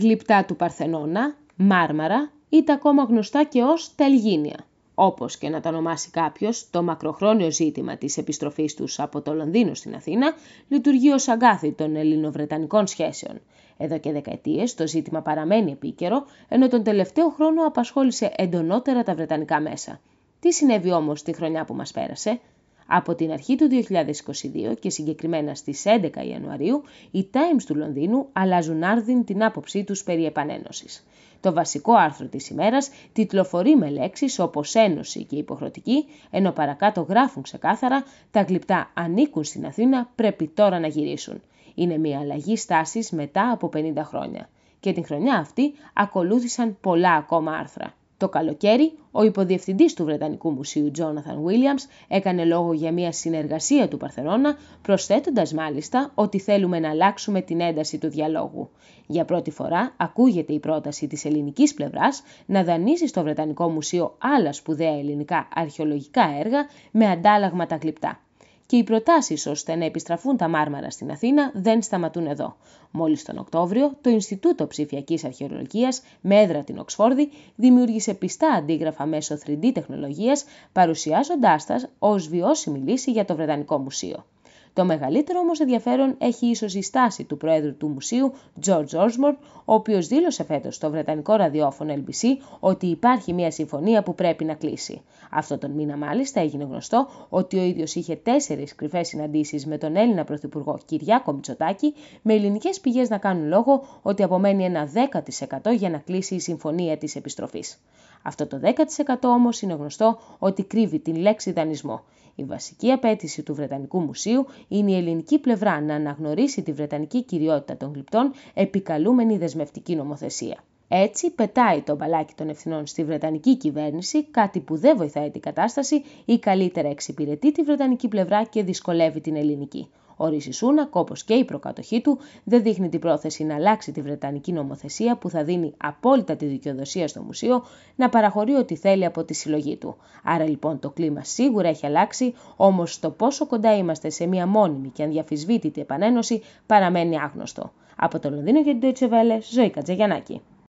γλυπτά του Παρθενώνα, Μάρμαρα ή τα ακόμα γνωστά και ως Τελγίνια. Όπως και να τα ονομάσει κάποιος, το μακροχρόνιο ζήτημα της επιστροφής τους από το Λονδίνο στην Αθήνα λειτουργεί ως αγκάθι των ελληνοβρετανικών σχέσεων. Εδώ και δεκαετίες το ζήτημα παραμένει επίκαιρο, ενώ τον τελευταίο χρόνο απασχόλησε εντονότερα τα βρετανικά μέσα. Τι συνέβη όμως τη χρονιά που μας πέρασε; Από την αρχή του 2022 και συγκεκριμένα στις 11 Ιανουαρίου, οι Times του Λονδίνου αλλάζουν άρδιν την άποψή τους περί επανένωσης. Το βασικό άρθρο της ημέρας τιτλοφορεί με λέξεις όπως ένωση και υποχρεωτική, ενώ παρακάτω γράφουν ξεκάθαρα «Τα γλυπτά ανήκουν στην Αθήνα, πρέπει τώρα να γυρίσουν». Είναι μια αλλαγή στάσης μετά από 50 χρόνια. Και την χρονιά αυτή ακολούθησαν πολλά ακόμα άρθρα. Το καλοκαίρι, ο υποδιευθυντής του Βρετανικού Μουσείου Jonathan Williams έκανε λόγο για μια συνεργασία του Παρθενώνα, προσθέτοντας μάλιστα ότι θέλουμε να αλλάξουμε την ένταση του διαλόγου. Για πρώτη φορά ακούγεται η πρόταση της ελληνικής πλευράς να δανείσει στο Βρετανικό Μουσείο άλλα σπουδαία ελληνικά αρχαιολογικά έργα με αντάλλαγμα τα κλειπτά και οι προτάσεις ώστε να επιστραφούν τα μάρμαρα στην Αθήνα δεν σταματούν εδώ. Μόλις τον Οκτώβριο, το Ινστιτούτο Ψηφιακής Αρχαιολογίας με έδρα την Οξφόρδη δημιούργησε πιστά αντίγραφα μέσω 3D τεχνολογίας, παρουσιάζοντάς τα ως βιώσιμη λύση για το Βρετανικό Μουσείο. Το μεγαλύτερο όμως ενδιαφέρον έχει ίσως η στάση του Προέδρου του Μουσείου, George Osborne, ο οποίος δήλωσε φέτος στο Βρετανικό ραδιόφωνο LBC ότι υπάρχει μια συμφωνία που πρέπει να κλείσει. Αυτό τον μήνα μάλιστα έγινε γνωστό ότι ο ίδιος είχε τέσσερις κρυφές συναντήσεις με τον Έλληνα Πρωθυπουργό Κυριάκο Μητσοτάκη, με ελληνικές πηγές να κάνουν λόγο ότι απομένει ένα 10% για να κλείσει η συμφωνία της επιστροφής. Αυτό το 10% όμως είναι γνωστό ότι κρύβει την λέξη δανεισμό. Η βασική απέτηση του Βρετανικού Μουσείου είναι η ελληνική πλευρά να αναγνωρίσει τη βρετανική κυριότητα των γλυπτών επικαλούμενη δεσμευτική νομοθεσία. Έτσι, πετάει το μπαλάκι των ευθυνών στη Βρετανική κυβέρνηση, κάτι που δεν βοηθάει την κατάσταση ή καλύτερα εξυπηρετεί τη Βρετανική πλευρά και δυσκολεύει την ελληνική. Ο Ρίση Σούνακ, όπως και η προκατοχή του, δεν δείχνει την πρόθεση να αλλάξει τη Βρετανική νομοθεσία που θα δίνει απόλυτα τη δικαιοδοσία στο μουσείο να παραχωρεί ό,τι θέλει από τη συλλογή του. Άρα λοιπόν το κλίμα σίγουρα έχει αλλάξει, όμως το πόσο κοντά είμαστε σε μια μόνιμη και ανδιαφυσβήτητη επανένωση παραμένει άγνωστο. Από το Λονδίνο για την Deutsche Welle, Ζωή Κατζαγιανάκη.